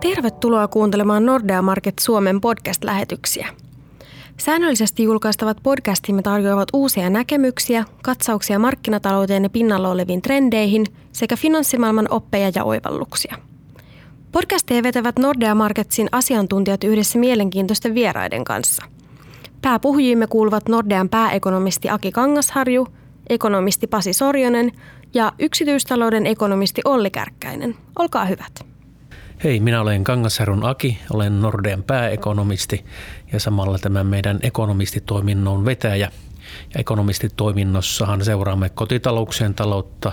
Tervetuloa kuuntelemaan Nordea Market Suomen podcast-lähetyksiä. Säännöllisesti julkaistavat podcastimme tarjoavat uusia näkemyksiä, katsauksia markkinatalouteen ja pinnalla oleviin trendeihin sekä finanssimaailman oppeja ja oivalluksia. Podcasteja vetävät Nordea Marketsin asiantuntijat yhdessä mielenkiintoisten vieraiden kanssa. Pääpuhujiimme kuuluvat Nordean pääekonomisti Aki Kangasharju, ekonomisti Pasi Sorjonen ja yksityistalouden ekonomisti Olli Kärkkäinen. Olkaa hyvät. Hei, minä olen Kangasharun Aki, olen Nordean pääekonomisti ja samalla tämän meidän ekonomistitoiminnon vetäjä. Ja ekonomistitoiminnossahan seuraamme kotitalouksien taloutta,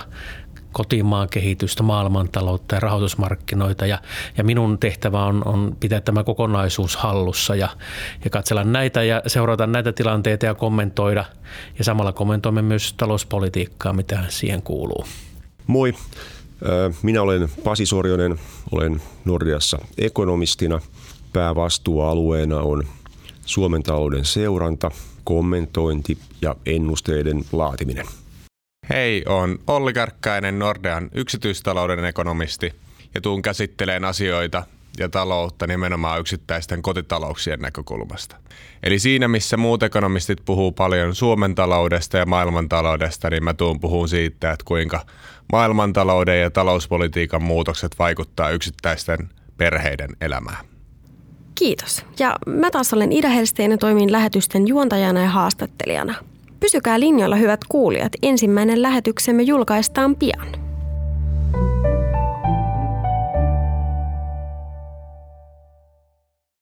kotimaan kehitystä, maailmantaloutta ja rahoitusmarkkinoita. Ja, ja minun tehtävä on, on pitää tämä kokonaisuus hallussa ja, ja katsella näitä ja seurata näitä tilanteita ja kommentoida. Ja samalla kommentoimme myös talouspolitiikkaa, mitä siihen kuuluu. Moi, minä olen Pasi Sorjonen, olen Nordiassa ekonomistina. Päävastuualueena on Suomen talouden seuranta, kommentointi ja ennusteiden laatiminen. Hei, on Olli Kärkkäinen, Nordean yksityistalouden ekonomisti ja tuun käsitteleen asioita ja taloutta nimenomaan yksittäisten kotitalouksien näkökulmasta. Eli siinä, missä muut ekonomistit puhuu paljon Suomen taloudesta ja maailmantaloudesta, niin mä tuun puhun siitä, että kuinka maailmantalouden ja talouspolitiikan muutokset vaikuttaa yksittäisten perheiden elämään. Kiitos. Ja mä taas olen Ida Helstein ja toimin lähetysten juontajana ja haastattelijana. Pysykää linjoilla hyvät kuulijat, ensimmäinen lähetyksemme julkaistaan pian.